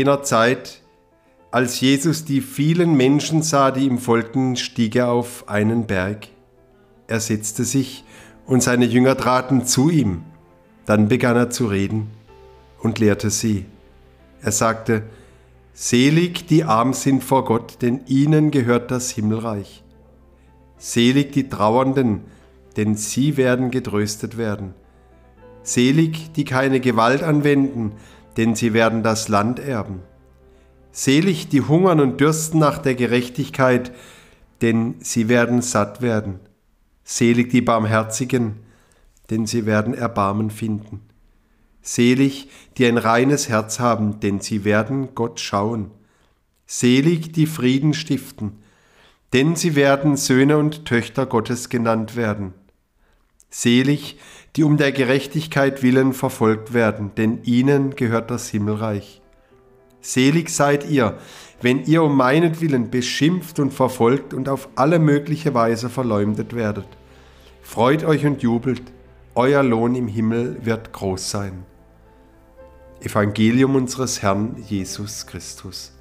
jener Zeit, als Jesus die vielen Menschen sah, die ihm folgten, stieg er auf einen Berg. Er setzte sich und seine Jünger traten zu ihm. Dann begann er zu reden und lehrte sie. Er sagte, Selig die arm sind vor Gott, denn ihnen gehört das Himmelreich. Selig die Trauernden, denn sie werden getröstet werden. Selig die keine Gewalt anwenden, denn sie werden das Land erben. Selig die hungern und dürsten nach der Gerechtigkeit, denn sie werden satt werden. Selig die Barmherzigen, denn sie werden Erbarmen finden. Selig die ein reines Herz haben, denn sie werden Gott schauen. Selig die Frieden stiften, denn sie werden Söhne und Töchter Gottes genannt werden. Selig die um der Gerechtigkeit willen verfolgt werden, denn ihnen gehört das Himmelreich. Selig seid ihr, wenn ihr um meinetwillen beschimpft und verfolgt und auf alle mögliche Weise verleumdet werdet. Freut euch und jubelt, euer Lohn im Himmel wird groß sein. Evangelium unseres Herrn Jesus Christus.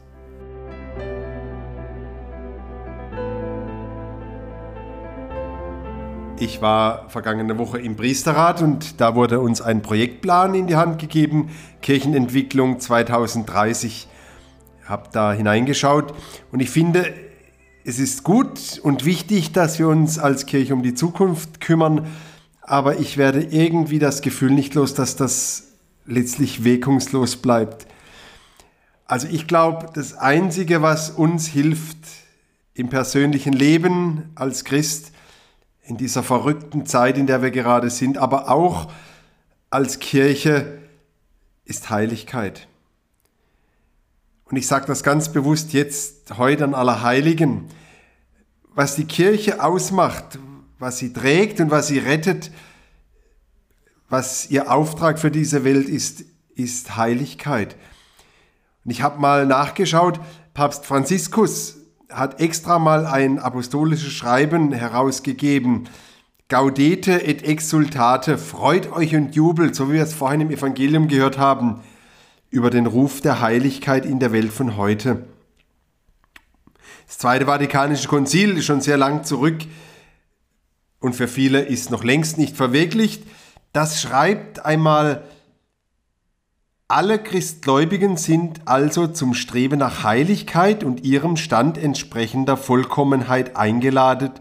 Ich war vergangene Woche im Priesterrat und da wurde uns ein Projektplan in die Hand gegeben, Kirchenentwicklung 2030. Ich habe da hineingeschaut und ich finde, es ist gut und wichtig, dass wir uns als Kirche um die Zukunft kümmern, aber ich werde irgendwie das Gefühl nicht los, dass das letztlich wirkungslos bleibt. Also ich glaube, das Einzige, was uns hilft im persönlichen Leben als Christ, in dieser verrückten Zeit, in der wir gerade sind, aber auch als Kirche ist Heiligkeit. Und ich sage das ganz bewusst jetzt heute an Allerheiligen. Was die Kirche ausmacht, was sie trägt und was sie rettet, was ihr Auftrag für diese Welt ist, ist Heiligkeit. Und ich habe mal nachgeschaut, Papst Franziskus hat extra mal ein apostolisches Schreiben herausgegeben. Gaudete et exultate, freut euch und jubelt, so wie wir es vorhin im Evangelium gehört haben, über den Ruf der Heiligkeit in der Welt von heute. Das Zweite Vatikanische Konzil ist schon sehr lang zurück und für viele ist noch längst nicht verwirklicht. Das schreibt einmal alle Christgläubigen sind also zum Streben nach Heiligkeit und ihrem Stand entsprechender Vollkommenheit eingeladen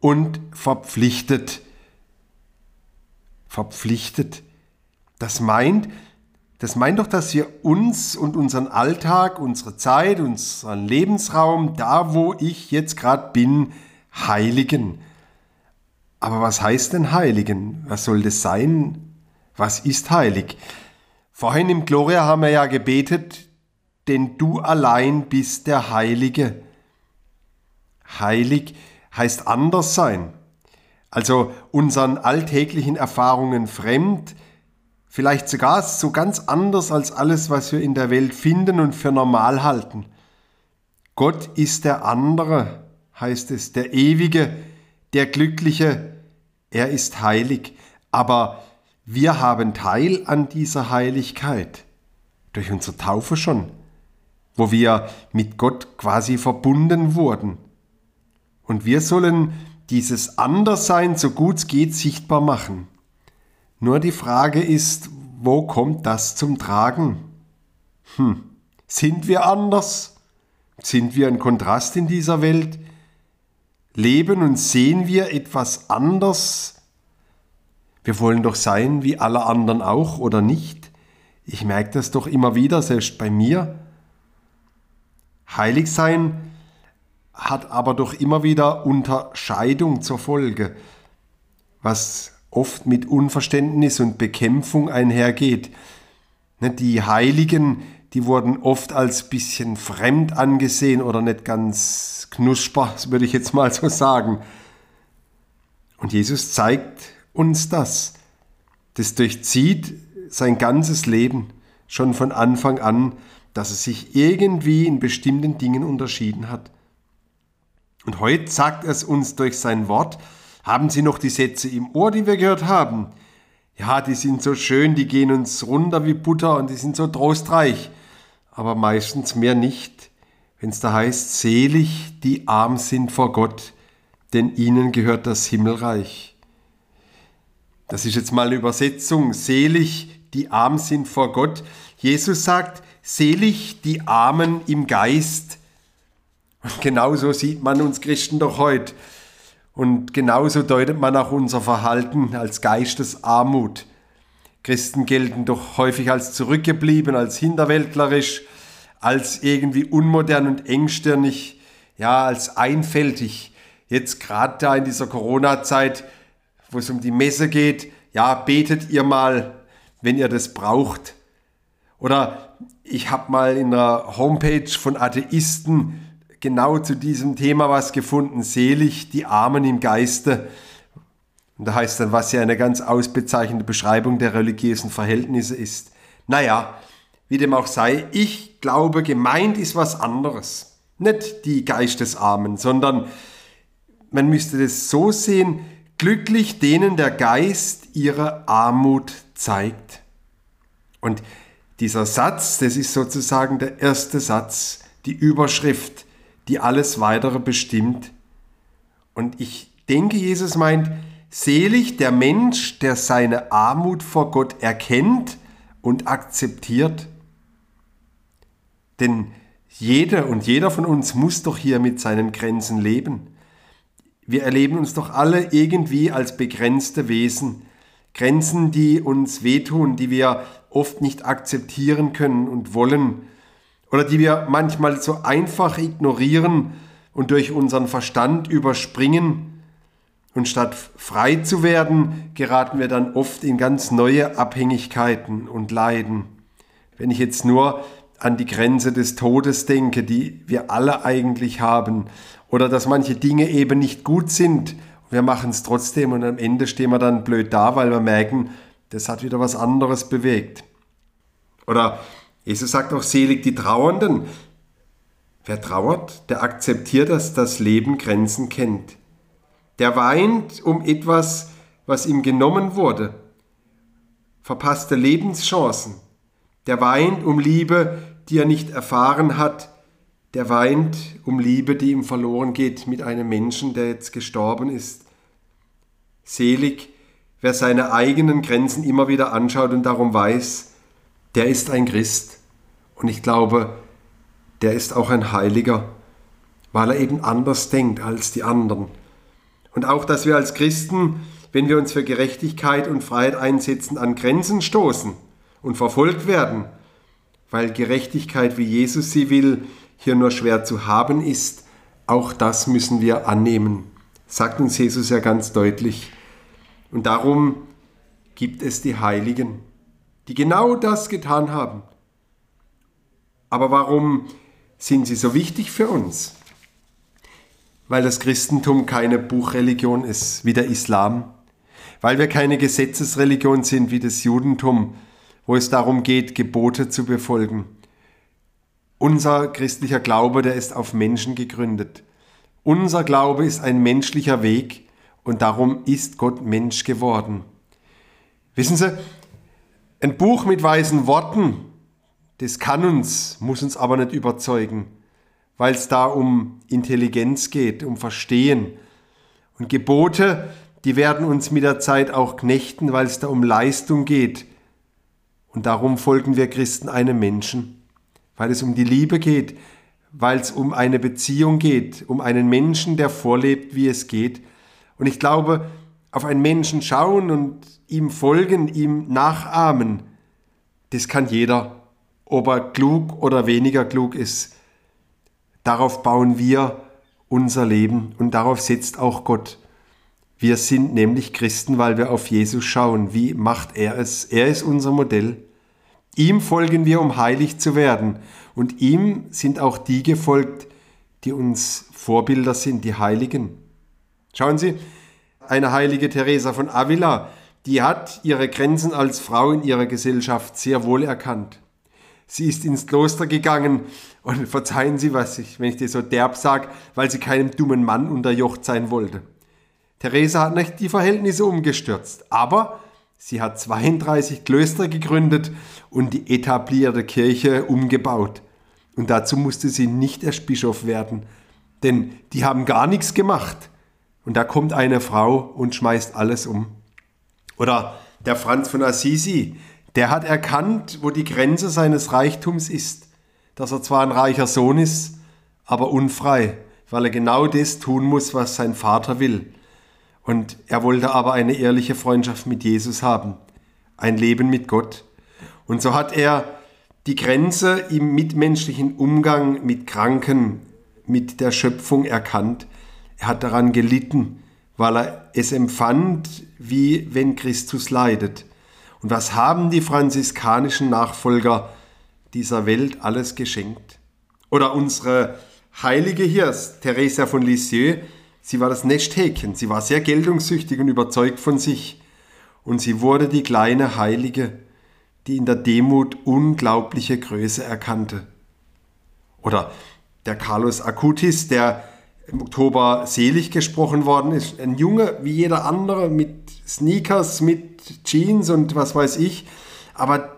und verpflichtet. Verpflichtet. Das meint, das meint doch, dass wir uns und unseren Alltag, unsere Zeit, unseren Lebensraum, da wo ich jetzt gerade bin, heiligen. Aber was heißt denn heiligen? Was soll das sein? Was ist heilig? Vorhin im Gloria haben wir ja gebetet, denn du allein bist der Heilige. Heilig heißt anders sein, also unseren alltäglichen Erfahrungen fremd, vielleicht sogar so ganz anders als alles, was wir in der Welt finden und für normal halten. Gott ist der andere, heißt es, der ewige, der glückliche, er ist heilig, aber wir haben Teil an dieser Heiligkeit durch unsere Taufe schon, wo wir mit Gott quasi verbunden wurden. Und wir sollen dieses Anderssein so gut es geht sichtbar machen. Nur die Frage ist, wo kommt das zum Tragen? Hm, sind wir anders? Sind wir ein Kontrast in dieser Welt? Leben und sehen wir etwas anders wir wollen doch sein wie alle anderen auch, oder nicht? Ich merke das doch immer wieder, selbst bei mir. Heilig sein hat aber doch immer wieder Unterscheidung zur Folge, was oft mit Unverständnis und Bekämpfung einhergeht. Ne, die Heiligen, die wurden oft als bisschen fremd angesehen oder nicht ganz knusper, würde ich jetzt mal so sagen. Und Jesus zeigt uns das. Das durchzieht sein ganzes Leben schon von Anfang an, dass es sich irgendwie in bestimmten Dingen unterschieden hat. Und heute sagt es uns durch sein Wort, haben Sie noch die Sätze im Ohr, die wir gehört haben? Ja, die sind so schön, die gehen uns runter wie Butter und die sind so trostreich. aber meistens mehr nicht, wenn es da heißt, selig die arm sind vor Gott, denn ihnen gehört das Himmelreich. Das ist jetzt mal eine Übersetzung, selig die arm sind vor Gott. Jesus sagt, selig die Armen im Geist. Und genauso sieht man uns Christen doch heute. Und genauso deutet man auch unser Verhalten als Geistesarmut. Christen gelten doch häufig als zurückgeblieben, als hinterwäldlerisch, als irgendwie unmodern und engstirnig, ja, als einfältig. Jetzt gerade da in dieser Corona-Zeit, wo es um die Messe geht, ja, betet ihr mal, wenn ihr das braucht. Oder ich habe mal in einer Homepage von Atheisten genau zu diesem Thema was gefunden. Selig die Armen im Geiste. Und da heißt dann, was ja eine ganz ausbezeichnende Beschreibung der religiösen Verhältnisse ist. Naja, wie dem auch sei, ich glaube, gemeint ist was anderes. Nicht die Geistesarmen, sondern man müsste das so sehen, glücklich denen der Geist ihre Armut zeigt. Und dieser Satz, das ist sozusagen der erste Satz, die Überschrift, die alles weitere bestimmt. Und ich denke, Jesus meint, selig der Mensch, der seine Armut vor Gott erkennt und akzeptiert. Denn jeder und jeder von uns muss doch hier mit seinen Grenzen leben. Wir erleben uns doch alle irgendwie als begrenzte Wesen. Grenzen, die uns wehtun, die wir oft nicht akzeptieren können und wollen oder die wir manchmal so einfach ignorieren und durch unseren Verstand überspringen. Und statt frei zu werden, geraten wir dann oft in ganz neue Abhängigkeiten und Leiden. Wenn ich jetzt nur an die Grenze des Todes denke, die wir alle eigentlich haben, oder dass manche Dinge eben nicht gut sind, wir machen es trotzdem und am Ende stehen wir dann blöd da, weil wir merken, das hat wieder was anderes bewegt. Oder Jesus sagt auch, selig die Trauernden. Wer trauert, der akzeptiert, dass das Leben Grenzen kennt. Der weint um etwas, was ihm genommen wurde. Verpasste Lebenschancen. Der weint um Liebe, die er nicht erfahren hat. Der weint um Liebe, die ihm verloren geht mit einem Menschen, der jetzt gestorben ist. Selig, wer seine eigenen Grenzen immer wieder anschaut und darum weiß, der ist ein Christ. Und ich glaube, der ist auch ein Heiliger, weil er eben anders denkt als die anderen. Und auch, dass wir als Christen, wenn wir uns für Gerechtigkeit und Freiheit einsetzen, an Grenzen stoßen und verfolgt werden, weil Gerechtigkeit, wie Jesus sie will, hier nur schwer zu haben ist, auch das müssen wir annehmen, sagt uns Jesus ja ganz deutlich. Und darum gibt es die Heiligen die genau das getan haben. Aber warum sind sie so wichtig für uns? Weil das Christentum keine Buchreligion ist wie der Islam, weil wir keine Gesetzesreligion sind wie das Judentum, wo es darum geht, Gebote zu befolgen. Unser christlicher Glaube, der ist auf Menschen gegründet. Unser Glaube ist ein menschlicher Weg und darum ist Gott Mensch geworden. Wissen Sie, ein Buch mit weisen Worten, das kann uns, muss uns aber nicht überzeugen, weil es da um Intelligenz geht, um Verstehen. Und Gebote, die werden uns mit der Zeit auch knechten, weil es da um Leistung geht. Und darum folgen wir Christen einem Menschen, weil es um die Liebe geht, weil es um eine Beziehung geht, um einen Menschen, der vorlebt, wie es geht. Und ich glaube, auf einen Menschen schauen und ihm folgen, ihm nachahmen, das kann jeder, ob er klug oder weniger klug ist. Darauf bauen wir unser Leben und darauf setzt auch Gott. Wir sind nämlich Christen, weil wir auf Jesus schauen. Wie macht er es? Er ist unser Modell. Ihm folgen wir, um heilig zu werden. Und ihm sind auch die gefolgt, die uns Vorbilder sind, die Heiligen. Schauen Sie, eine heilige Teresa von Avila, die hat ihre Grenzen als Frau in ihrer Gesellschaft sehr wohl erkannt. Sie ist ins Kloster gegangen und verzeihen Sie, was ich, wenn ich dir so derb sage, weil sie keinem dummen Mann unterjocht sein wollte. Theresa hat nicht die Verhältnisse umgestürzt, aber Sie hat 32 Klöster gegründet und die etablierte Kirche umgebaut. Und dazu musste sie nicht erst Bischof werden, denn die haben gar nichts gemacht. Und da kommt eine Frau und schmeißt alles um. Oder der Franz von Assisi, der hat erkannt, wo die Grenze seines Reichtums ist, dass er zwar ein reicher Sohn ist, aber unfrei, weil er genau das tun muss, was sein Vater will. Und er wollte aber eine ehrliche Freundschaft mit Jesus haben, ein Leben mit Gott. Und so hat er die Grenze im mitmenschlichen Umgang mit Kranken, mit der Schöpfung erkannt. Er hat daran gelitten, weil er es empfand, wie wenn Christus leidet. Und was haben die franziskanischen Nachfolger dieser Welt alles geschenkt? Oder unsere heilige Hirs, Teresa von Lisieux, sie war das Nesthäkchen, sie war sehr geltungssüchtig und überzeugt von sich. Und sie wurde die kleine Heilige, die in der Demut unglaubliche Größe erkannte. Oder der Carlos Acutis, der im Oktober selig gesprochen worden ist. Ein Junge wie jeder andere mit Sneakers, mit Jeans und was weiß ich. Aber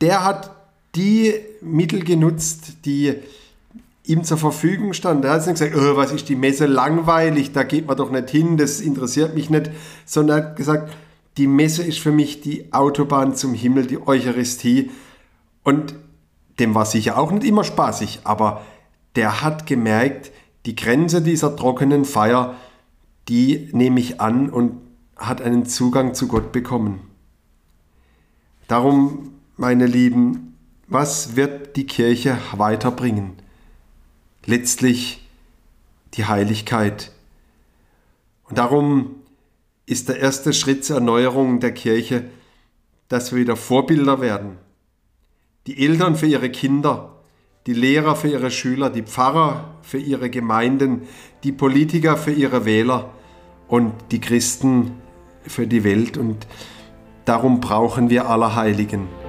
der hat die Mittel genutzt, die ihm zur Verfügung standen. Er hat nicht gesagt, oh, was ist die Messe langweilig, da geht man doch nicht hin, das interessiert mich nicht, sondern er hat gesagt, die Messe ist für mich die Autobahn zum Himmel, die Eucharistie. Und dem war sicher auch nicht immer spaßig, aber der hat gemerkt, die Grenze dieser trockenen Feier, die nehme ich an und hat einen Zugang zu Gott bekommen. Darum, meine Lieben, was wird die Kirche weiterbringen? Letztlich die Heiligkeit. Und darum ist der erste Schritt zur Erneuerung der Kirche, dass wir wieder Vorbilder werden. Die Eltern für ihre Kinder, die Lehrer für ihre Schüler, die Pfarrer für ihre Gemeinden, die Politiker für ihre Wähler und die Christen für die Welt. Und darum brauchen wir Allerheiligen.